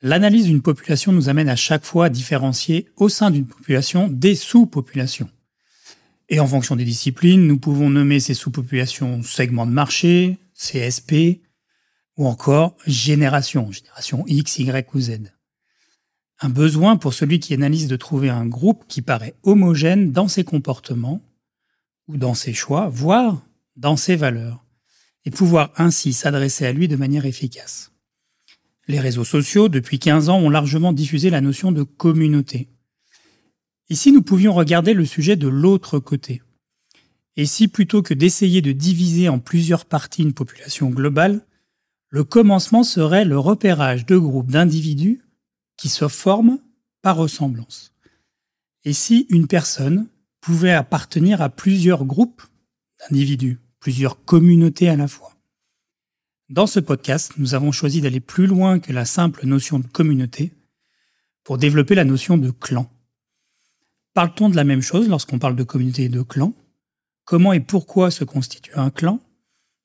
L'analyse d'une population nous amène à chaque fois à différencier au sein d'une population des sous-populations. Et en fonction des disciplines, nous pouvons nommer ces sous-populations segments de marché, CSP, ou encore génération, génération X, Y ou Z. Un besoin pour celui qui analyse de trouver un groupe qui paraît homogène dans ses comportements ou dans ses choix, voire dans ses valeurs, et pouvoir ainsi s'adresser à lui de manière efficace. Les réseaux sociaux, depuis 15 ans, ont largement diffusé la notion de communauté. Ici, nous pouvions regarder le sujet de l'autre côté. Et si plutôt que d'essayer de diviser en plusieurs parties une population globale, le commencement serait le repérage de groupes d'individus qui se forment par ressemblance. Et si une personne pouvait appartenir à plusieurs groupes d'individus, plusieurs communautés à la fois? Dans ce podcast, nous avons choisi d'aller plus loin que la simple notion de communauté pour développer la notion de clan. Parle-t-on de la même chose lorsqu'on parle de communauté et de clan? Comment et pourquoi se constitue un clan?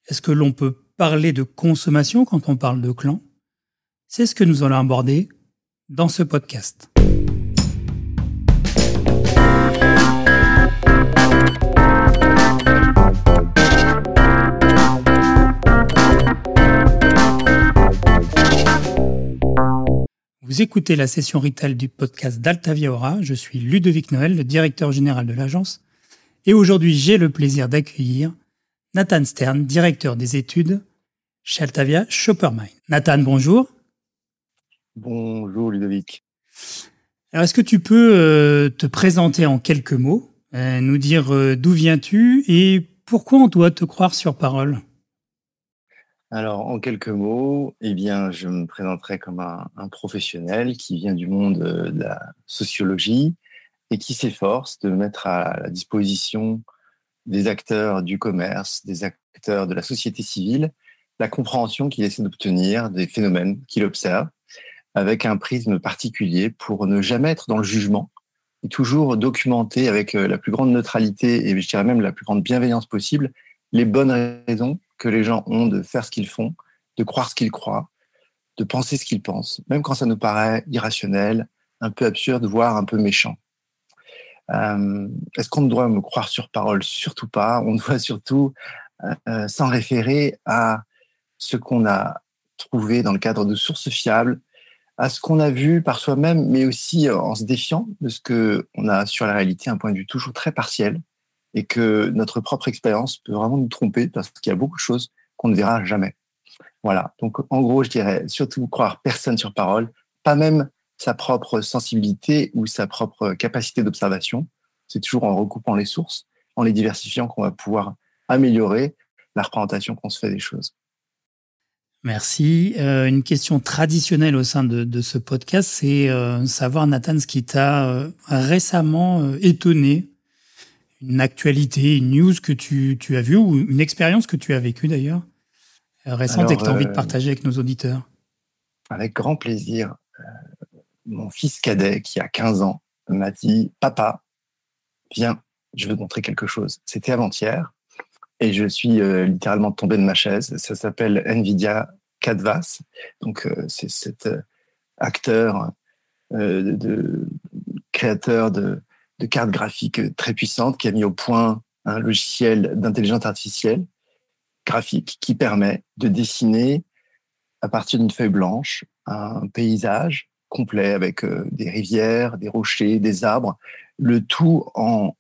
Est-ce que l'on peut parler de consommation quand on parle de clan? C'est ce que nous allons aborder dans ce podcast. Vous écoutez la session retail du podcast d'Altavia Aura. Je suis Ludovic Noël, le directeur général de l'agence. Et aujourd'hui, j'ai le plaisir d'accueillir Nathan Stern, directeur des études chez Altavia Shoppermind. Nathan, bonjour. Bonjour Ludovic. Alors, est-ce que tu peux euh, te présenter en quelques mots, euh, nous dire euh, d'où viens-tu et pourquoi on doit te croire sur parole? Alors, en quelques mots, eh bien, je me présenterai comme un, professionnel qui vient du monde de la sociologie et qui s'efforce de mettre à la disposition des acteurs du commerce, des acteurs de la société civile, la compréhension qu'il essaie d'obtenir des phénomènes qu'il observe avec un prisme particulier pour ne jamais être dans le jugement et toujours documenter avec euh, la plus grande neutralité et je dirais même la plus grande bienveillance possible les bonnes raisons que les gens ont de faire ce qu'ils font, de croire ce qu'ils croient, de penser ce qu'ils pensent, même quand ça nous paraît irrationnel, un peu absurde, voire un peu méchant. Euh, Est-ce qu'on doit me croire sur parole? Surtout pas. On doit surtout euh, euh s'en référer à ce qu'on a trouvé dans le cadre de sources fiables, à ce qu'on a vu par soi-même, mais aussi en se défiant de ce que on a sur la réalité, un point de vue toujours très partiel, et que notre propre expérience peut vraiment nous tromper parce qu'il y a beaucoup de choses qu'on ne verra jamais. Voilà. Donc, en gros, je dirais surtout croire personne sur parole, pas même sa propre sensibilité ou sa propre capacité d'observation. C'est toujours en recoupant les sources, en les diversifiant qu'on va pouvoir améliorer la représentation qu'on se fait des choses. Merci. Euh, une question traditionnelle au sein de, ce podcast, c'est euh, savoir, Nathan, ce qui t'a euh, récemment étonné, une actualité, une news que tu, tu as vue ou une expérience que tu as vécue d'ailleurs, euh, récente Alors, et que tu as envie de partager avec nos auditeurs? Avec grand plaisir. mon fils cadet, qui a 15 ans, m'a dit Papa, viens, je veux te montrer quelque chose. C'était avant-hier et je suis euh, littéralement tombé de ma chaise. Ça s'appelle Nvidia Canvas. Donc, euh, c'est cet euh, acteur de, créateur de, de, cartes graphiques très puissantes qui a mis au point un logiciel d'intelligence artificielle graphique qui permet de dessiner à partir d'une feuille blanche un paysage complet avec des rivières, des rochers, des arbres, le tout en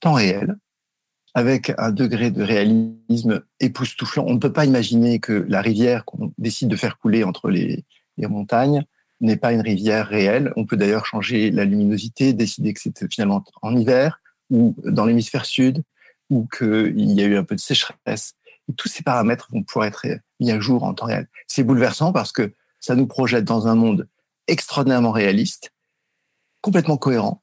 temps réel avec un degré de réalisme époustouflant. On ne peut pas imaginer que la rivière qu'on décide de faire couler entre les, les montagnes n'est pas une rivière réelle. On peut d'ailleurs changer la luminosité, décider que c'est finalement en hiver ou dans l'hémisphère sud ou qu'il y a eu un peu de sécheresse. Tous ces paramètres vont pouvoir être mis à jour en temps réel. C'est bouleversant parce que ça nous projette dans un monde extraordinairement réaliste, complètement cohérent,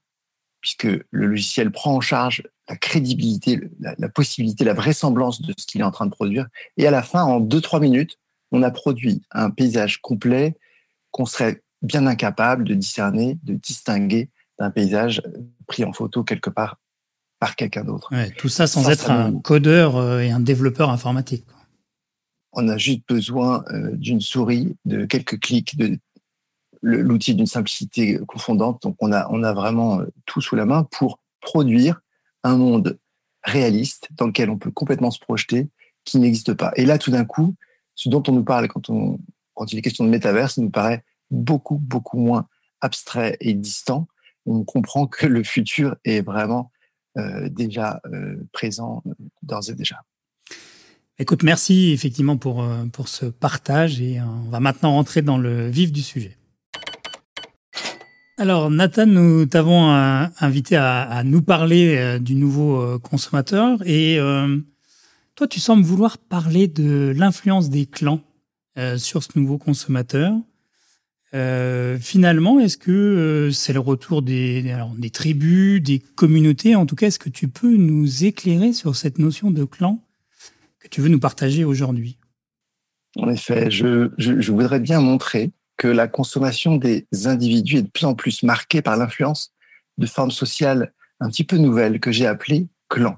puisque le logiciel prend en charge la crédibilité, la, possibilité, la vraisemblance de ce qu'il est en train de produire. Et à la fin, en deux, trois minutes, on a produit un paysage complet qu'on serait bien incapable de discerner, de distinguer d'un paysage pris en photo quelque part par quelqu'un d'autre. Ouais, tout ça sans ça, être ça un nous... codeur euh, et un développeur informatique. On a juste besoin euh, d'une souris, de quelques clics, de l'outil d'une simplicité confondante. Donc, on a, on a vraiment tout sous la main pour produire un monde réaliste dans lequel on peut complètement se projeter, qui n'existe pas. Et là, tout d'un coup, ce dont on nous parle quand, on, quand il est question de métaverse nous paraît beaucoup, beaucoup moins abstrait et distant. On comprend que le futur est vraiment euh, déjà euh, présent euh, d'ores et déjà. Écoute, merci effectivement pour, pour ce partage et on va maintenant rentrer dans le vif du sujet. Alors, Nathan, nous t'avons invité à, nous parler du nouveau consommateur et toi, tu sembles vouloir parler de l'influence des clans sur ce nouveau consommateur. Euh, finalement, est-ce que euh, c'est le retour des, tribus, des communautés? En tout cas, est-ce que tu peux nous éclairer sur cette notion de clan que tu veux nous partager aujourd'hui? En effet, je, voudrais bien montrer que la consommation des individus est de plus en plus marquée par l'influence de formes sociales un petit peu nouvelles que j'ai appelées clans.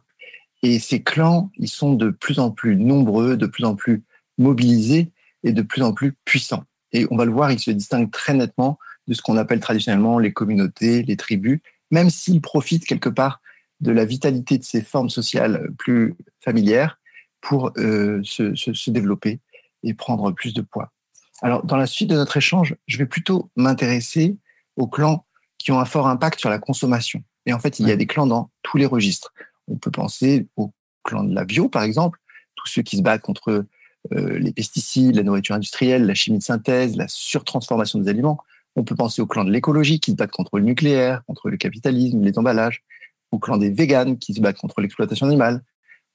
Et ces clans, ils sont de plus en plus nombreux, de plus en plus mobilisés et de plus en plus puissants. Et on va le voir, il se distingue très nettement de ce qu'on appelle traditionnellement les communautés, les tribus, même s'il profite quelque part de la vitalité de ces formes sociales plus familières pour euh, se, se, développer et prendre plus de poids. Alors, dans la suite de notre échange, je vais plutôt m'intéresser aux clans qui ont un fort impact sur la consommation. Et en fait, il y a des clans dans tous les registres. On peut penser au clan de la bio, par exemple, tous ceux qui se battent contre euh, les pesticides, la nourriture industrielle, la chimie de synthèse, la surtransformation des aliments. On peut penser au clan de l'écologie qui se battent contre le nucléaire, contre le capitalisme, les emballages, au clan des véganes qui se battent contre l'exploitation animale,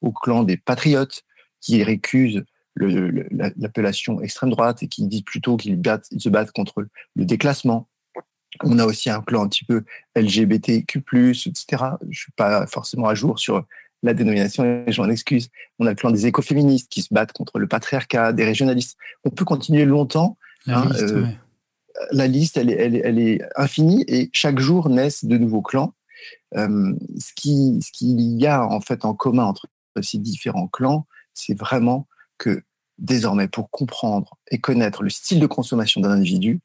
au clan des patriotes qui récusent l'appellation extrême droite et qui disent plutôt qu'ils se battent contre le déclassement. On a aussi un clan un petit peu LGBTQ+, etc. Je suis pas forcément à jour sur la dénomination et je m'en excuse. On a le clan des écoféministes qui se battent contre le patriarcat, des régionalistes. On peut continuer longtemps. La, hein, liste, euh, la liste, elle est, elle, est, infinie et chaque jour naissent de nouveaux clans. Euh, ce qu'il ce qu'il y a en fait en commun entre ces différents clans, c'est vraiment que désormais, pour comprendre et connaître le style de consommation d'un individu,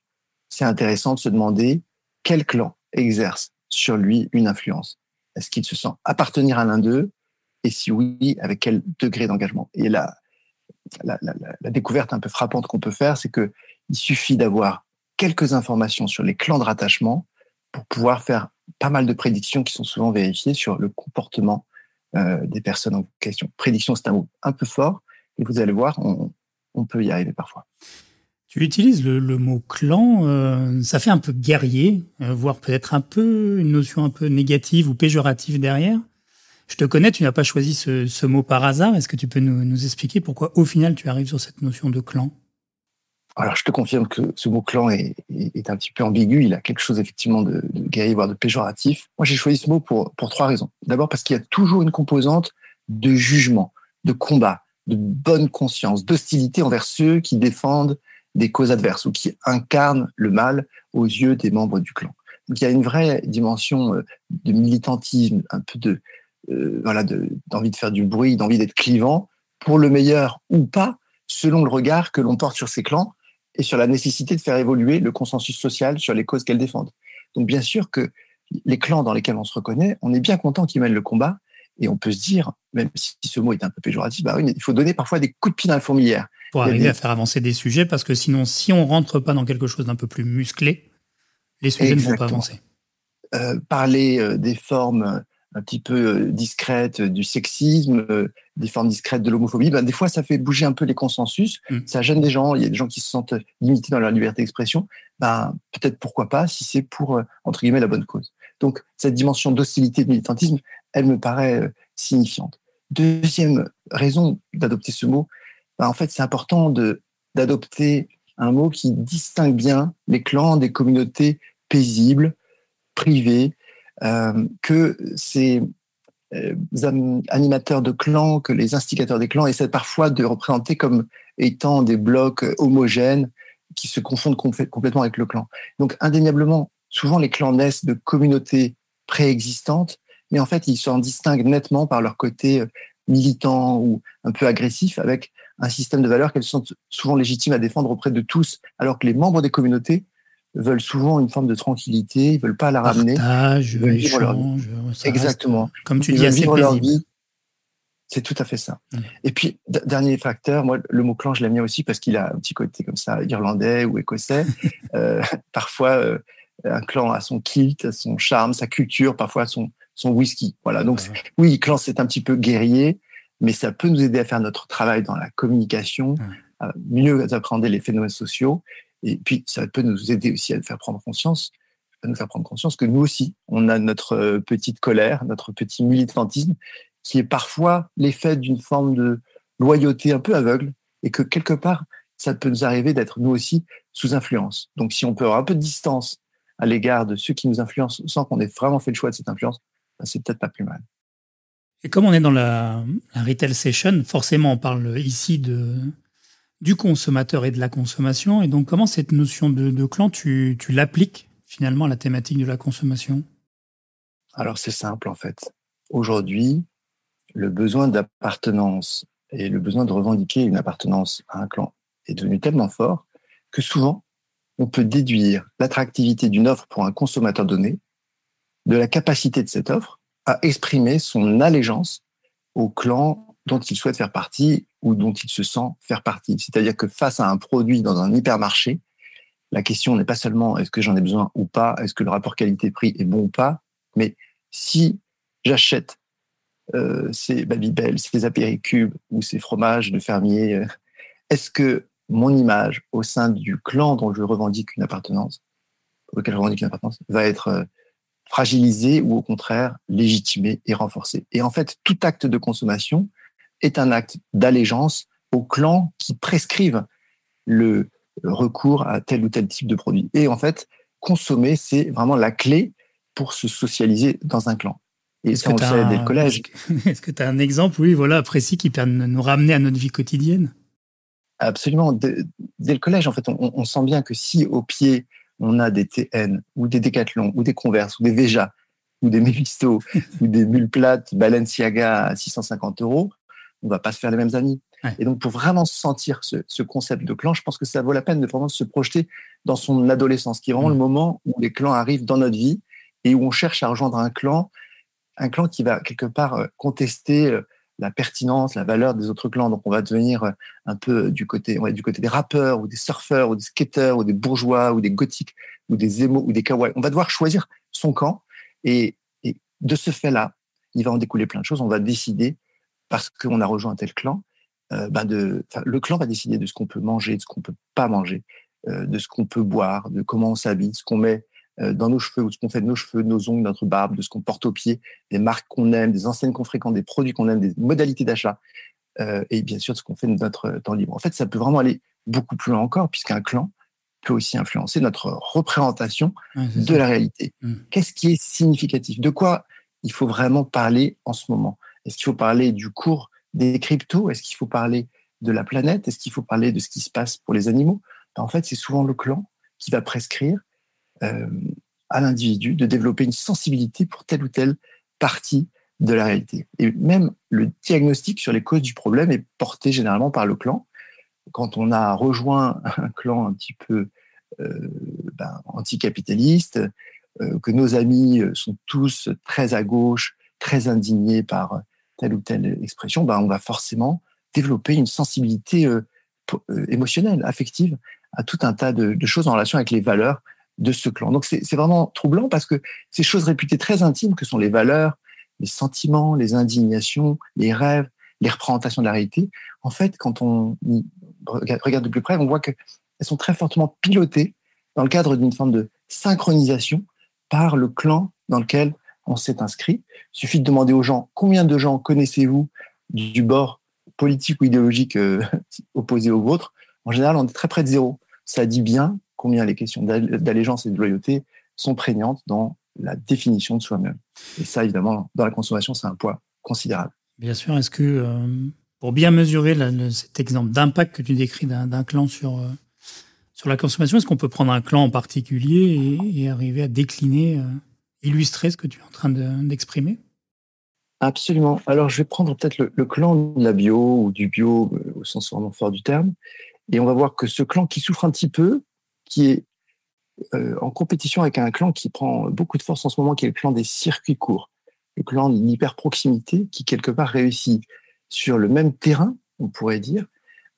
c'est intéressant de se demander quel clan exerce sur lui une influence. Est-ce qu'il se sent appartenir à l'un d'eux et si oui, avec quel degré d'engagement. Et la, la, découverte un peu frappante qu'on peut faire, c'est que il suffit d'avoir quelques informations sur les clans de rattachement pour pouvoir faire pas mal de prédictions qui sont souvent vérifiées sur le comportement euh, des personnes en question. Prédiction, c'est un mot un peu fort, et vous allez voir, on, peut y arriver parfois. Tu utilises le, mot clan, euh, ça fait un peu guerrier, euh, voire peut-être un peu une notion un peu négative ou péjorative derrière. Je te connais, tu n'as pas choisi ce, mot par hasard. Est-ce que tu peux nous, expliquer pourquoi au final tu arrives sur cette notion de clan? Alors, je te confirme que ce mot clan est, un petit peu ambigu. Il a quelque chose effectivement de, de guerrier, voire de péjoratif. Moi, j'ai choisi ce mot pour, trois raisons. D'abord, parce qu'il y a toujours une composante de jugement, de combat, de bonne conscience, d'hostilité envers ceux qui défendent des causes adverses ou qui incarnent le mal aux yeux des membres du clan. Donc, il y a une vraie dimension euh, de militantisme, un peu de, euh, voilà, d'envie de, faire du bruit, d'envie d'être clivant, pour le meilleur ou pas, selon le regard que l'on porte sur ces clans et sur la nécessité de faire évoluer le consensus social sur les causes qu'elles défendent. Donc bien sûr que les clans dans lesquels on se reconnaît, on est bien content qu'ils mènent le combat et on peut se dire, même si ce mot est un peu péjoratif, bah oui, il faut donner parfois des coups de pied dans la fourmilière. Pour arriver à faire avancer des sujets, parce que sinon, si on rentre pas dans quelque chose d'un peu plus musclé, les sujets ne vont pas avancer. Euh, parler euh, des formes un petit peu euh, discrète du sexisme, euh, des formes discrètes de l'homophobie, ben, des fois ça fait bouger un peu les consensus, mm. ça gêne des gens, il y a des gens qui se sentent limités dans leur liberté d'expression, ben, peut-être pourquoi pas si c'est pour, euh, entre guillemets, la bonne cause. Donc cette dimension d'hostilité, de militantisme, elle me paraît signifiante. Deuxième raison d'adopter ce mot, ben, en fait c'est important de d'adopter un mot qui distingue bien les clans des communautés paisibles, privées, euh, que ces euh, animateurs de clans, que les instigateurs des clans essaient parfois de représenter comme étant des blocs homogènes qui se confondent complètement avec le clan. Donc indéniablement, souvent les clans naissent de communautés préexistantes, mais en fait ils s'en distinguent nettement par leur côté euh, militant ou un peu agressif, avec un système de valeurs qu'elles sont souvent légitimes à défendre auprès de tous, alors que les membres des communautés veulent souvent une forme de tranquillité, ils veulent pas la ramener. Partage, échange, Exactement. comme tu dis, assez paisible. C'est tout à fait ça. Et puis, dernier facteur, moi, le mot clan, je l'aime bien aussi parce qu'il a un petit côté comme ça, irlandais ou écossais. euh, parfois, euh, un clan a son kilt, son charme, sa culture, parfois son, son whisky. Voilà. Donc, oui, clan, c'est un petit peu guerrier, mais ça peut nous aider à faire notre travail dans la communication, à mieux appréhender les phénomènes sociaux. Et puis, ça peut nous aider aussi à faire prendre conscience, à nous faire prendre conscience que nous aussi, on a notre euh, petite colère, notre petit militantisme qui est parfois l'effet d'une forme de loyauté un peu aveugle et que quelque part, ça peut nous arriver d'être nous aussi sous influence. Donc si on peut avoir un peu de distance à l'égard de ceux qui nous influencent sans qu'on ait vraiment fait le choix de cette influence, ben, c'est peut-être pas plus mal. Et comme on est dans la, retail session, forcément on parle ici de, du consommateur et de la consommation. Et donc comment cette notion de, clan, tu, tu l'appliques finalement à la thématique de la consommation? Alors c'est simple en fait. Aujourd'hui, le besoin d'appartenance et le besoin de revendiquer une appartenance à un clan est devenu tellement fort que souvent, on peut déduire l'attractivité d'une offre pour un consommateur donné de la capacité de cette offre à exprimer son allégeance au clan dont il souhaite faire partie ou dont il se sent faire partie. C'est-à-dire que face à un produit dans un hypermarché, la question n'est pas seulement est-ce que j'en ai besoin ou pas, est-ce que le rapport qualité-prix est bon ou pas, mais si j'achète euh, ces Babybel, ces apéricubes ou ces fromages de fermiers euh, Est-ce que mon image au sein du clan dont je revendique une appartenance, auquel je revendique une appartenance, va être euh, fragilisée ou au contraire légitimée et renforcée? Et en fait, tout acte de consommation est un acte d'allégeance aux clans qui prescrivent le recours à tel ou tel type de produit. Et en fait, consommer, c'est vraiment la clé pour se socialiser dans un clan. Est-ce que tu as, collège. Est-ce que tu as un exemple, oui, voilà, précis qui peut nous ramener à notre vie quotidienne? Absolument. Dès, le collège, en fait, on, sent bien que si au pied, on a des TN, ou des Décathlon, ou des Converse, ou des Veja, ou des Mephisto, ou des bulles plates Balenciaga à 650 euros, on va pas se faire les mêmes amis. Et donc, pour vraiment sentir ce, concept de clan, je pense que ça vaut la peine de vraiment se projeter dans son adolescence, qui est vraiment le mm. moment où les clans arrivent dans notre vie et où on cherche à rejoindre un clan un clan qui va quelque part euh, contester euh, la pertinence, la valeur des autres clans. Donc on va devenir euh, un peu du côté, du côté des rappeurs ou des surfeurs ou des skateurs ou des bourgeois ou des gothiques ou des émo ou des kawaii. On va devoir choisir son camp et, de ce fait-là, il va en découler plein de choses. On va décider parce qu'on a rejoint un tel clan. ben de, le clan va décider de ce qu'on peut manger, de ce qu'on peut pas manger, de ce qu'on peut boire, de comment on s'habille, de ce qu'on met euh, dans nos cheveux, ou ce qu'on fait de nos cheveux, nos ongles, notre barbe, de ce qu'on porte au pied, des marques qu'on aime, des enseignes qu'on fréquente, des produits qu'on aime, des modalités d'achat, euh, et bien sûr de ce qu'on fait de notre temps libre. En fait, ça peut vraiment aller beaucoup plus loin encore, puisqu'un clan peut aussi influencer notre représentation de la réalité. Mmh. Qu'est-ce qui est significatif? De quoi il faut vraiment parler en ce moment? Est-ce qu'il faut parler du cours des cryptos? Est-ce qu'il faut parler de la planète? Est-ce qu'il faut parler de ce qui se passe pour les animaux? Ben, En fait, c'est souvent le clan qui va prescrire euh, à l'individu de développer une sensibilité pour telle ou telle partie de la réalité. Et même le diagnostic sur les causes du problème est porté généralement par le clan. Quand on a rejoint un clan un petit peu euh, ben, anticapitaliste, euh, que nos amis sont tous très à gauche, très indignés par telle ou telle expression, ben, on va forcément développer une sensibilité émotionnelle, affective à tout un tas de, de, choses en relation avec les valeurs de ce clan. Donc c'est vraiment troublant parce que ces choses réputées très intimes que sont les valeurs, les sentiments, les indignations, les rêves, les représentations de la réalité, en fait, quand on regarde de plus près, on voit qu'elles sont très fortement pilotées dans le cadre d'une forme de synchronisation par le clan dans lequel on s'est inscrit. Il suffit de demander aux gens combien de gens connaissez-vous du bord politique ou idéologique euh, opposé au vôtre? En général, on est très près de zéro. Ça dit bien combien les questions d'allégeance et de loyauté sont prégnantes dans la définition de soi-même. Et ça, évidemment, dans la consommation, c'est un poids considérable. Bien sûr, est-ce que, euh, pour bien mesurer cet exemple d'impact que tu décris d'un clan sur, euh, sur la consommation, est-ce qu'on peut prendre un clan en particulier et, arriver à décliner, illustrer ce que tu es en train d'exprimer? Absolument. Alors, je vais prendre peut-être le, clan de la bio ou du bio au sens vraiment fort du terme. Et on va voir que ce clan qui souffre un petit peu, qui est en compétition avec un clan qui prend beaucoup de force en ce moment, qui est le clan des circuits courts, le clan de l'hyper-proximité, qui quelque part réussit sur le même terrain, on pourrait dire,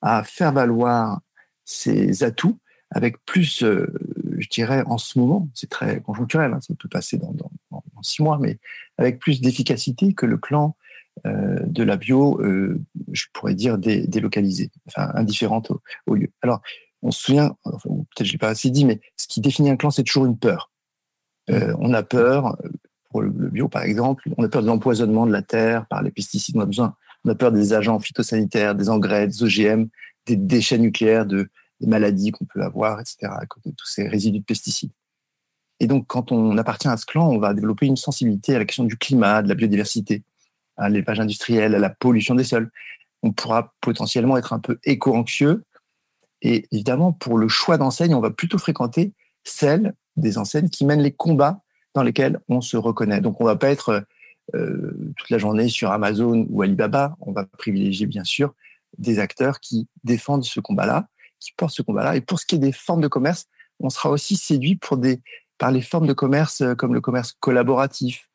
à faire valoir ses atouts avec plus, euh, je dirais, en ce moment, c'est très conjoncturel, hein, ça peut passer dans, six mois, mais avec plus d'efficacité que le clan euh, de la bio, euh, je pourrais dire délocalisé, enfin indifférente au, lieu. Alors, on se souvient, peut-être je l'ai pas assez dit, mais ce qui définit un clan, c'est toujours une peur. on a peur, pour le, bio par exemple, on a peur de l'empoisonnement de la terre par les pesticides. On a besoin, on a peur des agents phytosanitaires, des engrais, des OGM, des déchets nucléaires, de, des maladies qu'on peut avoir, etc., à côté de tous ces résidus de pesticides. Et donc, quand on appartient à ce clan, on va développer une sensibilité à la question du climat, de la biodiversité, à l'élevage industriel, à la pollution des sols. On pourra potentiellement être un peu éco-anxieux. Et évidemment, pour le choix d'enseignes, on va plutôt fréquenter celles des enseignes qui mènent les combats dans lesquels on se reconnaît. Donc, on ne va pas être euh, toute la journée sur Amazon ou Alibaba. On va privilégier, bien sûr, des acteurs qui défendent ce combat-là qui portent ce combat-là. Et pour ce qui est des formes de commerce, on sera aussi séduit par les formes de commerce euh, comme le commerce collaboratif,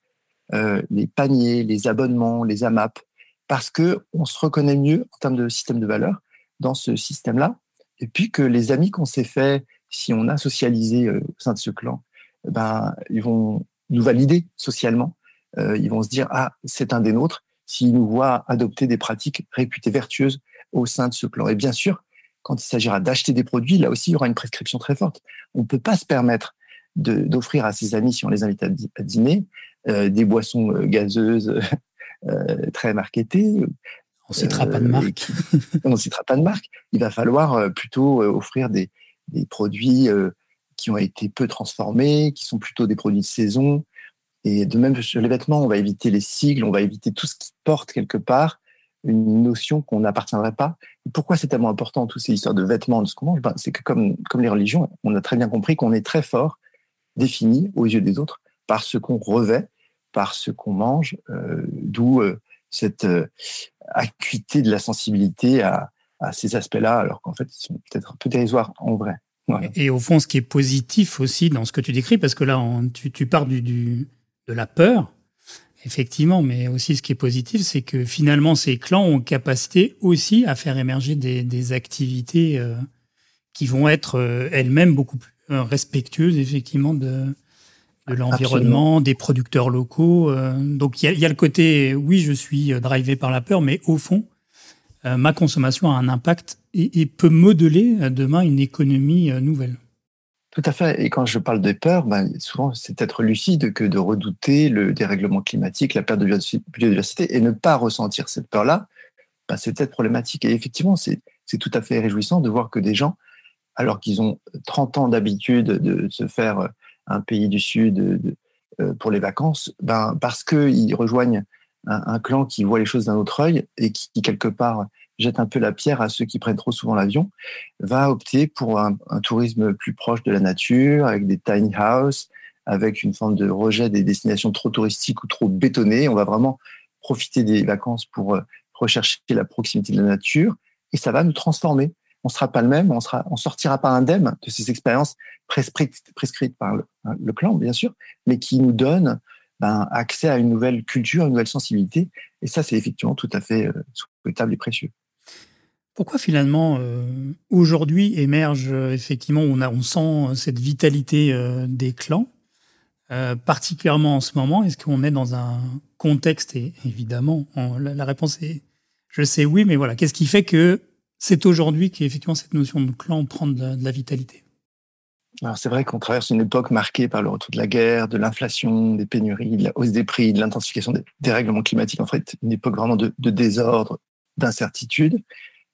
euh, les paniers, les abonnements, les AMAP, parce que on se reconnaît mieux en termes de système de valeur dans ce système-là. Et puis que les amis qu'on s'est fait, si on a socialisé euh, au sein de ce clan, ben ils vont nous valider socialement. ils vont se dire ah c'est un des nôtres s'ils nous voient adopter des pratiques réputées vertueuses au sein de ce clan. Et bien sûr, quand il s'agira d'acheter des produits, là aussi, il y aura une prescription très forte. On ne peut pas se permettre d'offrir à ses amis, si on les invite à, dîner, euh, des boissons euh, gazeuses euh, très marketées. On ne citera pas de marque. on ne citera pas de marque. Il va falloir plutôt offrir des, des produits qui ont été peu transformés, qui sont plutôt des produits de saison. Et de même sur les vêtements, on va éviter les sigles, on va éviter tout ce qui porte quelque part une notion qu'on n'appartiendrait pas. Pourquoi c'est tellement important, toutes ces histoires de vêtements, de ce qu'on mange? Ben, C'est que comme, comme les religions, on a très bien compris qu'on est très fort, défini aux yeux des autres, par ce qu'on revêt, par ce qu'on mange, euh, d'où euh, cette euh, acuité de la sensibilité à, à ces aspects-là, alors qu'en fait, ils sont peut-être un peu dérisoires en vrai. Et au fond, ce qui est positif aussi dans ce que tu décris, parce que là, tu, tu pars du, du, de la peur, Effectivement, mais aussi ce qui est positif, c'est que finalement, ces clans ont capacité aussi à faire émerger des, activités euh, qui vont être euh, elles-mêmes beaucoup plus euh, respectueuses, effectivement, de, l'environnement, des producteurs locaux. donc il y, a le côté, oui, je suis drivé par la peur, mais au fond, ma consommation a un impact et peut modeler demain une économie nouvelle. Tout à fait. Et quand je parle de peur, ben, souvent c'est être lucide que de redouter le dérèglement climatique, la perte de biodiversité, et ne pas ressentir cette peur-là, ben, c'est peut-être problématique. Et effectivement, c'est tout à fait réjouissant de voir que des gens, alors qu'ils ont 30 ans d'habitude de se faire un pays du Sud euh, pour les vacances, ben, parce qu'ils rejoignent un, clan qui voit les choses d'un autre œil et qui, quelque part, jette un peu la pierre à ceux qui prennent trop souvent l'avion, va opter pour un, tourisme plus proche de la nature, avec des tiny houses, avec une forme de rejet des destinations trop touristiques ou trop bétonnées. On va vraiment profiter des vacances pour euh, rechercher la proximité de la nature et ça va nous transformer. On ne sera pas le même, on sera, on sortira pas indemne de ces expériences prescrites, par le, clan, bien sûr, mais qui nous donnent ben, accès à une nouvelle culture, une nouvelle sensibilité. Et ça, c'est effectivement tout à fait euh, souhaitable et précieux. Pourquoi finalement euh, aujourd'hui émerge euh, effectivement, on, a, on sent cette vitalité euh, des clans, particulièrement en ce moment? Est-ce qu'on est dans un contexte et évidemment la, réponse est je sais oui, mais voilà, qu'est-ce qui fait que c'est aujourd'hui qu'effectivement cette notion de clan prend de la, vitalité? Alors c'est vrai qu'on traverse une époque marquée par le retour de la guerre, de l'inflation, des pénuries, de la hausse des prix, de l'intensification des dérèglements climatiques. En fait, une époque vraiment de désordre, d'incertitude.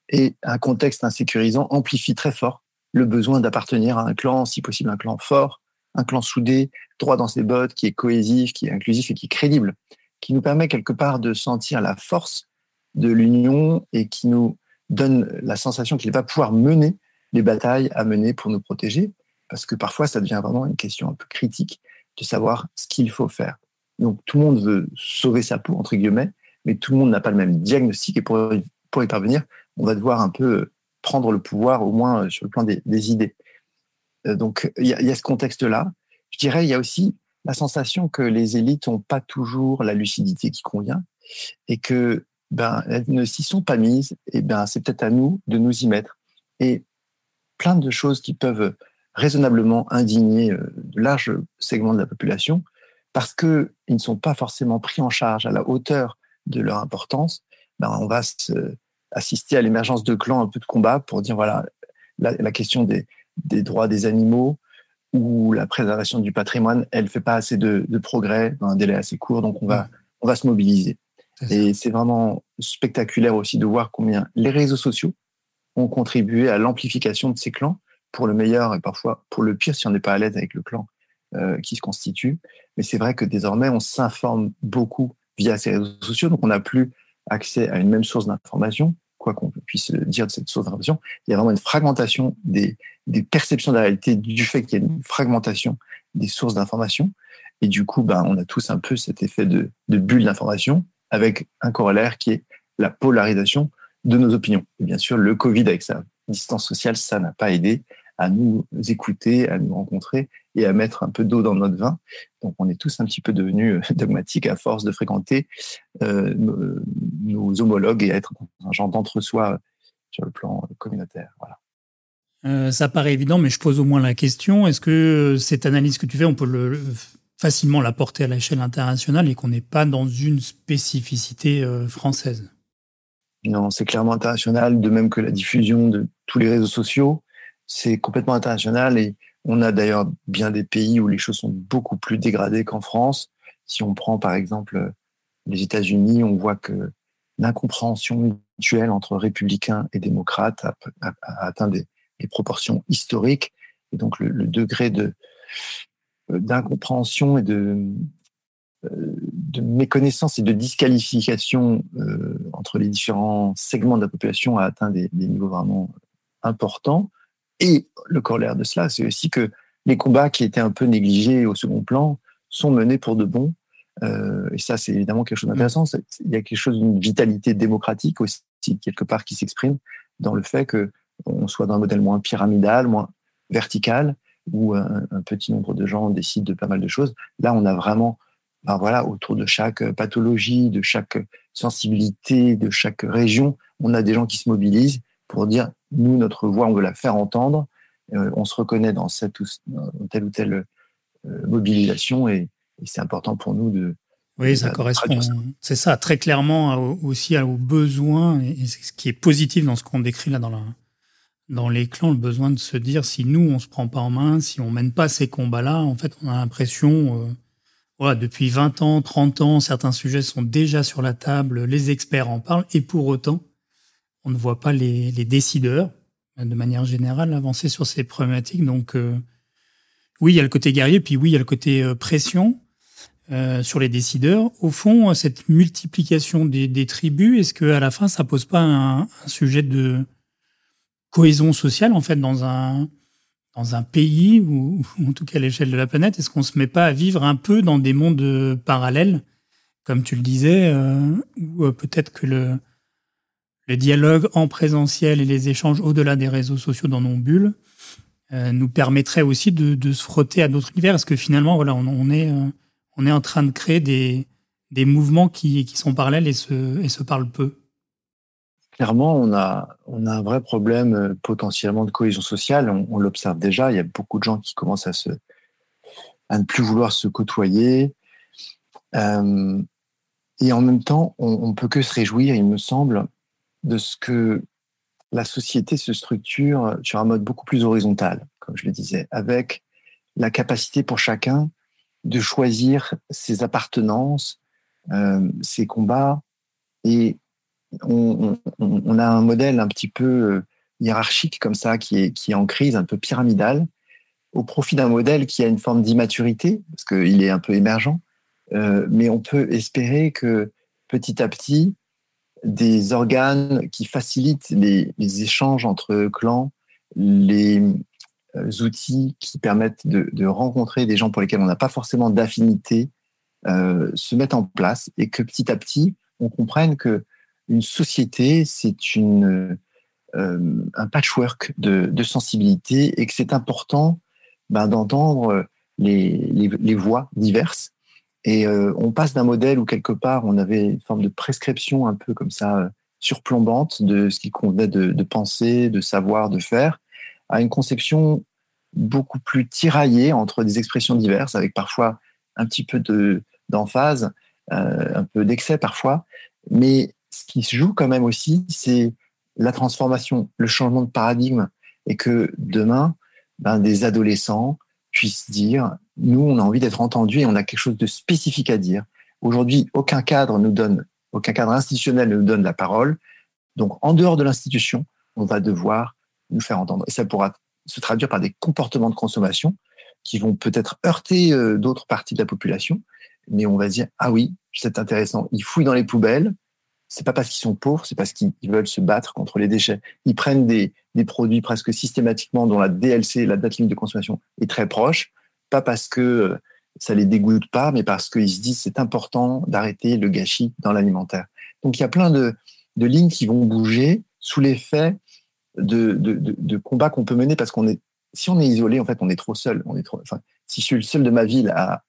Et un contexte insécurisant amplifie très fort le besoin d'appartenir à un clan, si possible un clan fort, un clan soudé, droit dans ses bottes, qui est cohésif, qui est inclusif et qui est crédible, qui nous permet quelque part de sentir la force de l'union et qui nous donne la sensation qu'il va pouvoir mener les batailles à mener pour nous protéger, parce que parfois ça devient vraiment une question un peu critique de savoir ce qu'il faut faire. Donc tout le monde veut sauver sa peau, entre guillemets, mais tout le monde n'a pas le même diagnostic et pour, y parvenir, on va devoir un peu prendre le pouvoir, au moins euh, sur le plan des, idées. donc, il y, a ce contexte-là. Je dirais, il y a aussi la sensation que les élites n'ont pas toujours la lucidité qui convient et que ben, elles ne s'y sont pas mises. Et ben, c'est peut-être à nous de nous y mettre. Et plein de choses qui peuvent raisonnablement indigner de larges segments de la population parce qu'ils ne sont pas forcément pris en charge à la hauteur de leur importance, ben on va assister à l'émergence de clans un peu de combat pour dire voilà, la, question des, droits des animaux ou la préservation du patrimoine, elle ne fait pas assez de, progrès dans un délai assez court, donc on va, mmh. on va se mobiliser. Et c'est vraiment spectaculaire aussi de voir combien les réseaux sociaux ont contribué à l'amplification de ces clans, pour le meilleur et parfois pour le pire si on n'est pas à l'aise avec le clan euh, qui se constitue. Mais c'est vrai que désormais, on s'informe beaucoup via ces réseaux sociaux, donc on n'a plus accès à une même source d'information, quoi qu'on puisse dire de cette source d'information. Il y a vraiment une fragmentation des, perceptions de la réalité du fait qu'il y a une fragmentation des sources d'information. Et du coup, ben, on a tous un peu cet effet de, de bulle d'information avec un corollaire qui est la polarisation de nos opinions. Et bien sûr, le Covid avec sa distance sociale, ça n'a pas aidé à nous écouter, à nous rencontrer et à mettre un peu d'eau dans notre vin. Donc on est tous un petit peu devenus euh, dogmatiques à force de fréquenter euh, nos, homologues et à être un genre d'entre-soi sur le plan communautaire. Voilà. Euh, ça paraît évident, mais je pose au moins la question est-ce que cette analyse que tu fais, on peut le, facilement la porter à l'échelle internationale et qu'on n'est pas dans une spécificité française? Non, c'est clairement international, de même que la diffusion de tous les réseaux sociaux c'est complètement international et on a d'ailleurs bien des pays où les choses sont beaucoup plus dégradées qu'en France. Si on prend par exemple les États-Unis, on voit que l'incompréhension mutuelle entre républicains et démocrates a, atteint des, proportions historiques. Et donc le, degré de d'incompréhension et de, de méconnaissance et de disqualification euh, entre les différents segments de la population a atteint des niveaux vraiment importants. Et le corollaire de cela, c'est aussi que les combats qui étaient un peu négligés au second plan sont menés pour de bon. Euh, et ça, c'est évidemment quelque chose d'intéressant. Il y a quelque chose d'une vitalité démocratique aussi, quelque part, qui s'exprime dans le fait que on soit dans un modèle moins pyramidal, moins vertical, où un, petit nombre de gens décident de pas mal de choses. Là, on a vraiment, ben voilà, autour de chaque pathologie, de chaque sensibilité, de chaque région, on a des gens qui se mobilisent pour dire nous, notre voix, on veut la faire entendre. Euh, on se reconnaît dans, cette ou, telle ou telle euh, mobilisation et, c'est important pour nous de. Oui, ça correspond. C'est ça, très clairement aussi aux besoins, et ce qui est positif dans ce qu'on décrit là dans, la, dans les clans, le besoin de se dire si nous, on se prend pas en main, si on mène pas ces combats-là, en fait, on a l'impression, euh, voilà, depuis 20 ans, 30 ans, certains sujets sont déjà sur la table, les experts en parlent, et pour autant, on ne voit pas les, décideurs, de manière générale, avancer sur ces problématiques. Donc, euh, oui, il y a le côté guerrier, puis oui, il y a le côté euh, pression euh, sur les décideurs. Au fond, cette multiplication des, tribus, est-ce qu'à la fin, ça pose pas un, sujet de cohésion sociale, en fait, dans un, pays, ou, ou en tout cas à l'échelle de la planète? Est-ce qu'on ne se met pas à vivre un peu dans des mondes parallèles, comme tu le disais, ou peut-être que le le dialogue en présentiel et les échanges au-delà des réseaux sociaux dans nos bulles euh, nous permettraient aussi de, se frotter à d'autres univers. Parce que finalement, voilà, on, est, euh, on est en train de créer des, mouvements qui, sont parallèles et se, parlent peu. Clairement, on a, un vrai problème euh, potentiellement de cohésion sociale. On, l'observe déjà. Il y a beaucoup de gens qui commencent à ne plus vouloir se côtoyer. et en même temps, on ne peut que se réjouir, il me semble, de ce que la société se structure sur un mode beaucoup plus horizontal, comme je le disais, avec la capacité pour chacun de choisir ses appartenances, euh, ses combats, et on, a un modèle un petit peu euh, hiérarchique comme ça, qui est, qui est en crise, un peu pyramidal, au profit d'un modèle qui a une forme d'immaturité, parce qu'il est un peu émergent, euh, mais on peut espérer que petit à petit, des organes qui facilitent les, échanges entre clans, les euh, outils qui permettent de, rencontrer des gens pour lesquels on n'a pas forcément d'affinité euh, se mettent en place et que petit à petit, on comprenne que une société, c'est une, euh, un patchwork de, de sensibilité et que c'est important ben, d'entendre les, les, voix diverses. Et on passe d'un modèle où quelque part on avait une forme de prescription un peu comme ça surplombante de ce qui convenait de, penser, de savoir, de faire, à une conception beaucoup plus tiraillée entre des expressions diverses, avec parfois un petit peu de d'emphase, euh, un peu d'excès parfois. Mais ce qui se joue quand même aussi, c'est la transformation, le changement de paradigme, et que demain, ben, des adolescents puissent dire, nous, on a envie d'être entendus et on a quelque chose de spécifique à dire. Aujourd'hui, aucun cadre nous donne, aucun cadre institutionnel ne nous donne la parole. Donc, en dehors de l'institution, on va devoir nous faire entendre. Et ça pourra se traduire par des comportements de consommation qui vont peut-être heurter euh, d'autres parties de la population, mais on va dire ah oui, c'est intéressant. Ils fouillent dans les poubelles. C'est pas parce qu'ils sont pauvres, c'est parce qu'ils veulent se battre contre les déchets. Ils prennent des, produits presque systématiquement dont la DLC, la date limite de consommation, est très proche. Pas parce que euh, ça les dégoûte pas, mais parce qu'ils se disent c'est important d'arrêter le gâchis dans l'alimentaire. Donc il y a plein de, lignes qui vont bouger sous l'effet de, combats qu'on peut mener parce qu'on est, si on est isolé, en fait, on est trop seul. Enfin, si je suis le seul de ma ville à,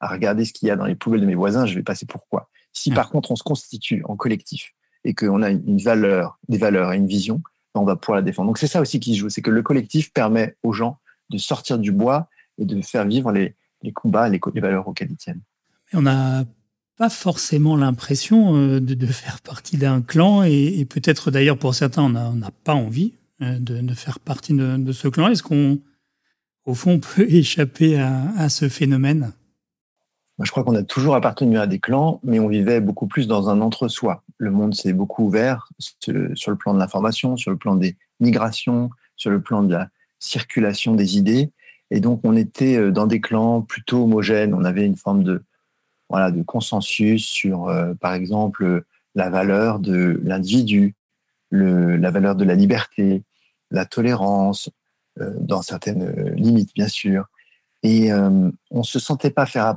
à regarder ce qu'il y a dans les poubelles de mes voisins, je vais passer pourquoi. Si par contre on se constitue en collectif et qu'on a une valeur, des valeurs et une vision, ben, on va pouvoir la défendre. Donc c'est ça aussi qui joue, c'est que le collectif permet aux gens de sortir du bois et de faire vivre les, combats, les, les valeurs auxquelles ils tiennent. on n'a pas forcément l'impression euh, de, faire partie d'un clan et, peut-être d'ailleurs pour certains on n'a pas envie euh, de, faire partie de, ce clan. Est-ce qu'on, au fond, peut échapper à ce phénomène? Je crois qu'on a toujours appartenu à des clans, mais on vivait beaucoup plus dans un entre-soi. Le monde s'est beaucoup ouvert sur le plan de l'information, sur le plan des migrations, sur le plan de la circulation des idées. Et donc, on était euh, dans des clans plutôt homogènes. On avait une forme de, voilà, de consensus sur, euh, par exemple, la valeur de l'individu, la valeur de la liberté, la tolérance, euh, dans certaines limites, bien sûr. Et euh, on se sentait pas faire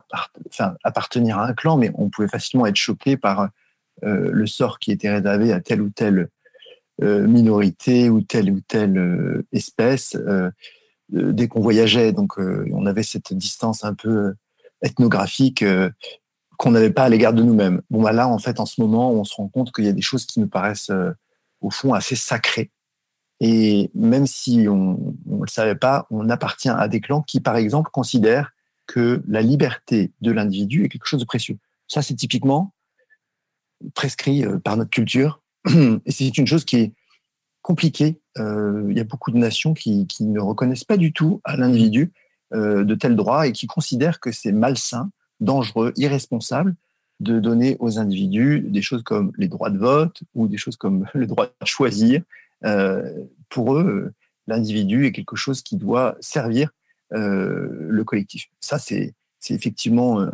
appartenir à un clan, mais on pouvait facilement être choqué par euh, le sort qui était réservé à telle ou telle euh, minorité ou telle ou telle espèce dès qu'on voyageait. Donc on avait cette distance un peu ethnographique qu'on n'avait pas à l'égard de nous-mêmes. Bon, bah là, en fait, en ce moment, on se rend compte qu'il y a des choses qui nous paraissent au fond assez sacrées et même si on ne le savait pas, on appartient à des clans qui, par exemple, considèrent que la liberté de l'individu est quelque chose de précieux. Ça, c'est typiquement prescrit euh, par notre culture. Et c'est une chose qui est compliquée. Euh, il y a beaucoup de nations qui, ne reconnaissent pas du tout à l'individu euh, de tels droits et qui considèrent que c'est malsain, dangereux, irresponsable de donner aux individus des choses comme les droits de vote ou des choses comme le droit de choisir, pour eux, l'individu est quelque chose qui doit servir euh, le collectif. Ça, c'est effectivement euh,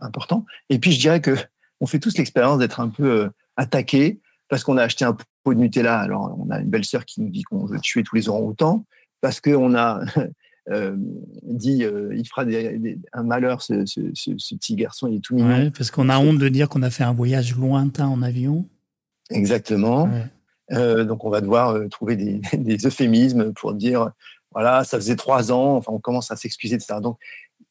important. Et puis, je dirais que on fait tous l'expérience d'être un peu attaqué parce qu'on a acheté un pot de Nutella. Alors, on a une belle sœur qui nous dit qu'on veut tuer tous les orang-outans parce qu'on a euh, dit il fera un malheur, ce, ce, ce, petit garçon, il est tout mignon. Ouais, parce qu'on a honte de dire qu'on a fait un voyage lointain en avion. Exactement. Ouais. Euh, donc, on va devoir euh, trouver des, des, euphémismes pour dire, voilà, ça faisait trois ans, enfin, on commence à s'excuser, etc. Donc,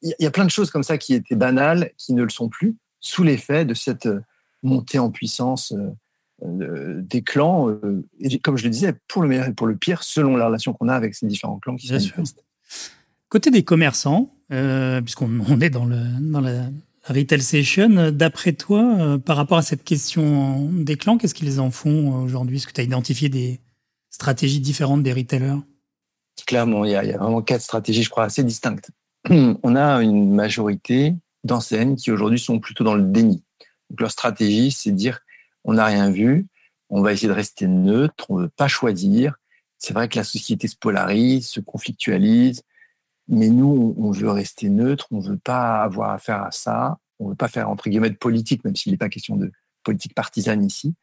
il y, a plein de choses comme ça qui étaient banales, qui ne le sont plus, sous l'effet de cette euh, montée en puissance euh, des clans, et comme je le disais, pour le meilleur et pour le pire, selon la relation qu'on a avec ces différents clans qui se manifestent. Côté des commerçants, puisqu'on on est dans, le, dans la, Retail Session, d'après toi, euh, par rapport à cette question des clans, qu'est-ce qu'ils en font euh, aujourd'hui? Est-ce que tu as identifié des stratégies différentes des retailers? Clairement, il y, a, il y, a, vraiment quatre stratégies, je crois, assez distinctes. On a une majorité d'enseignes qui aujourd'hui sont plutôt dans le déni. Donc leur stratégie, c'est de dire on n'a rien vu, on va essayer de rester neutre, on ne veut pas choisir. C'est vrai que la société se polarise, se conflictualise, mais nous, on veut rester neutre, on veut pas avoir affaire à ça, on veut pas faire entre guillemets de politique, même s'il n'est pas question de politique partisane ici.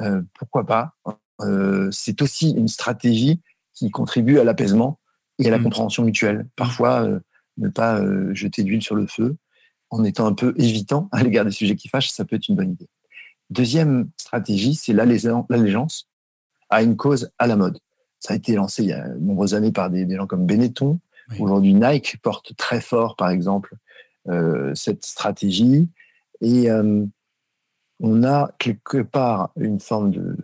Euh, pourquoi pas? Euh, C'est aussi une stratégie qui contribue à l'apaisement et à la mmh. compréhension mutuelle. Parfois, euh, ne pas euh, jeter d'huile sur le feu en étant un peu évitant à l'égard des sujets qui fâchent, ça peut être une bonne idée. Deuxième stratégie, c'est l'allégeance à une cause à la mode. Ça a été lancé il y a de nombreuses années par des, des gens comme Benetton, Aujourd'hui, Nike porte très fort, par exemple, euh, cette stratégie. Et euh, on a quelque part une forme de,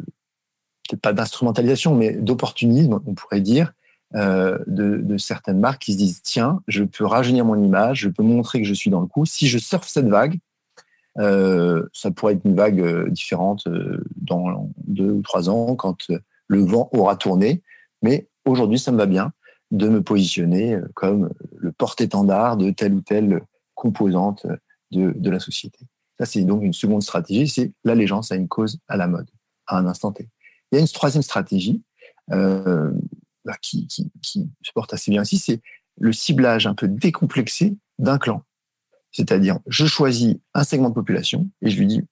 pas d'instrumentalisation, mais d'opportunisme, on pourrait dire, euh, de, de, certaines marques qui se disent tiens, je peux rajeunir mon image, je peux montrer que je suis dans le coup. Si je surfe cette vague, euh, ça pourrait être une vague euh, différente euh, dans deux ou trois ans quand le vent aura tourné. Mais aujourd'hui, ça me va bien de me positionner comme le porte-étendard de telle ou telle composante de, de la société. Ça, c'est donc une seconde stratégie, c'est l'allégeance à une cause à la mode, à un instant T. Il y a une troisième stratégie euh, bah, qui, qui, qui, se porte assez bien ici, c'est le ciblage un peu décomplexé d'un clan. C'est-à-dire, je choisis un segment de population et je lui dis,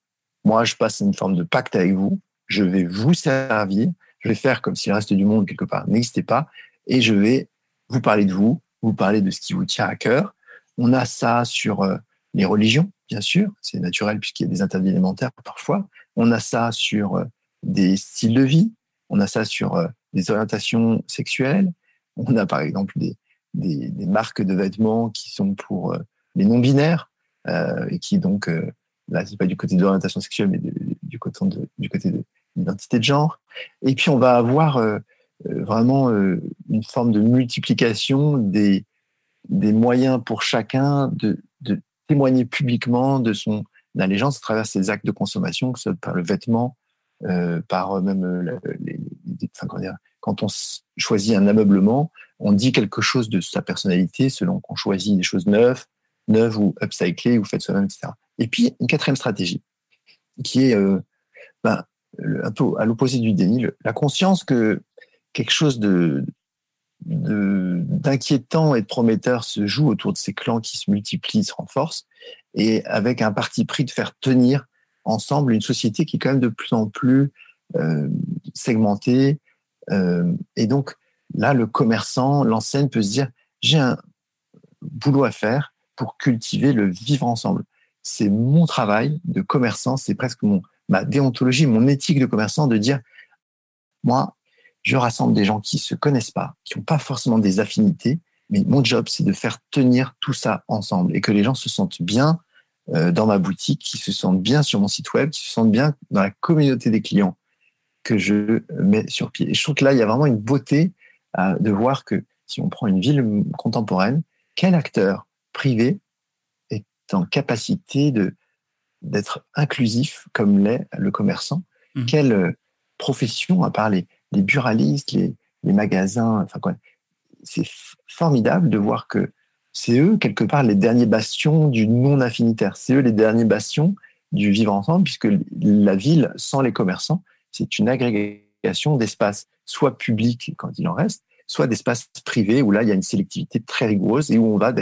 moi, je passe une forme de pacte avec vous, je vais vous servir, je vais faire comme si le reste du monde, quelque part, n'existait pas, et je vais vous parler de vous, vous parler de ce qui vous tient à cœur. On a ça sur euh, les religions, bien sûr, c'est naturel puisqu'il y a des interdits élémentaires parfois. On a ça sur euh, des styles de vie, on a ça sur euh, des orientations sexuelles, on a par exemple des, des, marques de vêtements qui sont pour les non-binaires, et qui donc, là, c'est pas du côté de l'orientation sexuelle, mais du, côté de, du côté de l'identité de genre. Et puis, on va avoir vraiment une forme de multiplication des, des moyens pour chacun de, témoigner publiquement de son allégeance à travers ses actes de consommation, que ce soit par le vêtement, euh, par même les, quand on choisit un ameublement, on dit quelque chose de sa personnalité selon qu'on choisit des choses neuves, neuve ou upcyclée ou faites soi-même, etc. Et puis, une quatrième stratégie, qui est euh, ben, un peu à l'opposé du déni, la conscience que quelque chose de d'inquiétant et de prometteur se joue autour de ces clans qui se multiplient, se renforcent, et avec un parti pris de faire tenir ensemble une société qui est quand même de plus en plus euh, segmentée. Euh, et donc là, le commerçant, l'enseigne peut se dire, j'ai un boulot à faire, pour cultiver le vivre ensemble. C'est mon travail de commerçant, c'est presque ma déontologie, mon éthique de commerçant de dire, moi, je rassemble des gens qui se connaissent pas, qui n'ont pas forcément des affinités, mais mon job, c'est de faire tenir tout ça ensemble et que les gens se sentent bien euh, dans ma boutique, qui se sentent bien sur mon site web, qui se sentent bien dans la communauté des clients que je mets sur pied. Et je trouve que là, il y a vraiment une beauté euh, de voir que si on prend une ville contemporaine, quel acteur privé est en capacité de d'être inclusif comme l'est le commerçant? Mmh. Quelle euh, profession, à part les, les buralistes, les, magasins, enfin c'est formidable de voir que c'est eux, quelque part, les derniers bastions du non-affinitaire. C'est eux les derniers bastions du vivre ensemble, puisque la ville, sans les commerçants, c'est une agrégation d'espaces, soit publics quand il en reste, soit d'espaces privés où là, il y a une sélectivité très rigoureuse et où on va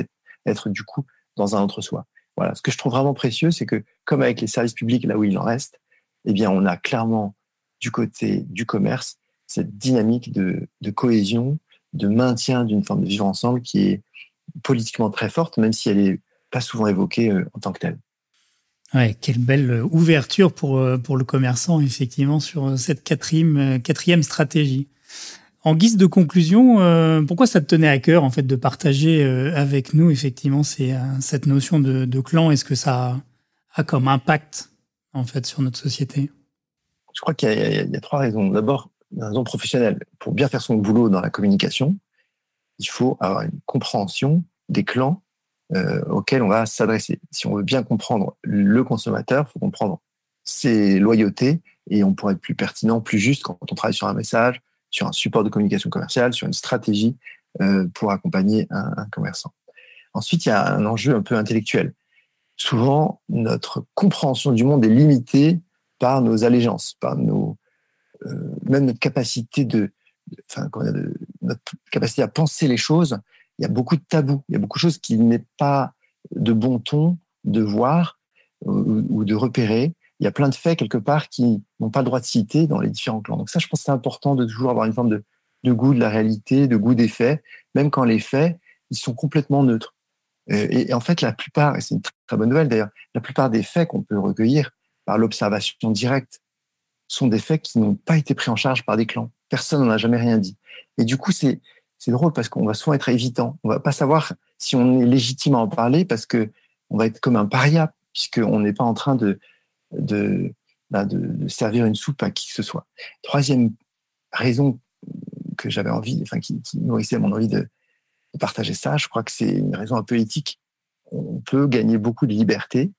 être du coup dans un entre-soi. Voilà. Ce que je trouve vraiment précieux, c'est que comme avec les services publics, là où il en reste, eh bien, on a clairement du côté du commerce cette dynamique de, de cohésion, de maintien d'une forme de vivre ensemble qui est politiquement très forte, même si elle est pas souvent évoquée euh, en tant que telle. Ouais, quelle belle ouverture pour, euh, pour le commerçant, effectivement, sur cette quatrième, euh, quatrième stratégie. En guise de conclusion, euh, pourquoi ça te tenait à cœur en fait de partager euh, avec nous effectivement c'est, euh, cette notion de, de clan? Est-ce que ça a, comme impact en fait sur notre société? Je crois qu'il y a, il y a trois raisons. D'abord, une raison professionnelle. Pour bien faire son boulot dans la communication, il faut avoir une compréhension des clans euh, auxquels on va s'adresser. Si on veut bien comprendre le consommateur, il faut comprendre ses loyautés et on pourrait être plus pertinent, plus juste quand on travaille sur un message, sur un support de communication commerciale, sur une stratégie euh, pour accompagner un, commerçant. Ensuite, il y a un enjeu un peu intellectuel. Souvent, notre compréhension du monde est limitée par nos allégeances, par nos, même notre capacité de, enfin, notre capacité à penser les choses. Il y a beaucoup de tabous, il y a beaucoup de choses qui n'est pas de bon ton de voir ou, de repérer il y a plein de faits quelque part qui n'ont pas le droit de citer dans les différents clans. Donc ça, je pense que c'est important de toujours avoir une forme de, de, goût de la réalité, de goût des faits, même quand les faits, ils sont complètement neutres. Euh, et, en fait, la plupart, et c'est une très bonne nouvelle d'ailleurs, la plupart des faits qu'on peut recueillir par l'observation directe sont des faits qui n'ont pas été pris en charge par des clans. Personne n'en a jamais rien dit. Et du coup, c'est c'est drôle parce qu'on va souvent être évitant. On va pas savoir si on est légitime à en parler parce que on va être comme un paria puisqu'on n'est pas en train bah, de, de, servir une soupe à qui que ce soit. Troisième raison que j'avais envie, enfin qui, qui, nourrissait mon envie de, de partager ça, je crois que c'est une raison un peu éthique. On peut gagner beaucoup de liberté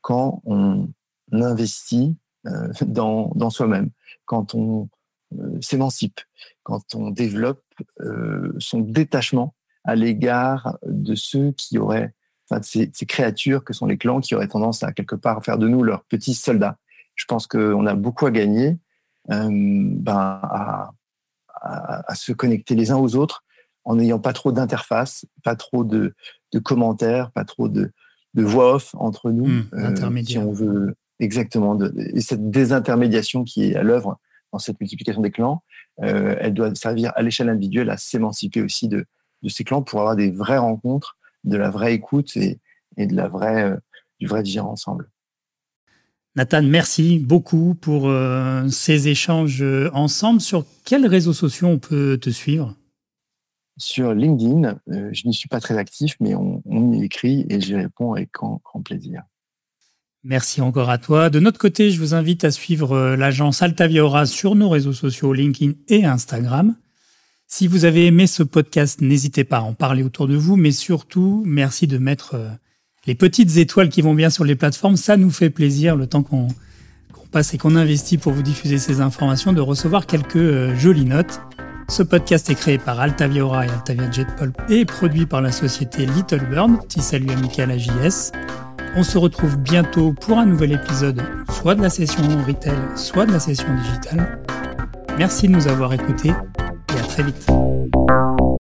quand on investit dans, dans soi-même, quand on euh, s'émancipe, quand on développe euh, son détachement à l'égard de ceux qui auraient, enfin, de ces, ces, créatures que sont les clans qui auraient tendance à quelque part faire de nous leurs petits soldats. Je pense qu'on a beaucoup à gagner euh, ben, à, à, à, se connecter les uns aux autres en n'ayant pas trop d'interface, pas trop de, de, commentaires, pas trop de, de voix off entre nous, mmh, euh, si on veut exactement, de, et cette désintermédiation qui est à l'œuvre dans cette multiplication des clans, euh, elle doit servir à l'échelle individuelle à s'émanciper aussi de, de ces clans pour avoir des vraies rencontres, de la vraie écoute et, et de la vraie, euh, du vrai vivre ensemble. Nathan, merci beaucoup pour euh, ces échanges ensemble. Sur quels réseaux sociaux on peut te suivre? Sur LinkedIn, je n'y suis pas très actif, mais on, on y écrit et j'y réponds avec grand, grand plaisir. Merci encore à toi. De notre côté, je vous invite à suivre euh, l'agence Altavia sur nos réseaux sociaux LinkedIn et Instagram. Si vous avez aimé ce podcast, n'hésitez pas à en parler autour de vous, mais surtout, merci de mettre euh, les petites étoiles qui vont bien sur les plateformes. Ça nous fait plaisir le temps qu'on qu passe et qu'on investit pour vous diffuser ces informations, de recevoir quelques euh, jolies notes. Ce podcast est créé par Altavia et Altavia Jetpulp et produit par la société Little Bird. Petit salut à JS. On se retrouve bientôt pour un nouvel épisode, soit de la session retail, soit de la session digitale. Merci de nous avoir écoutés et à très vite.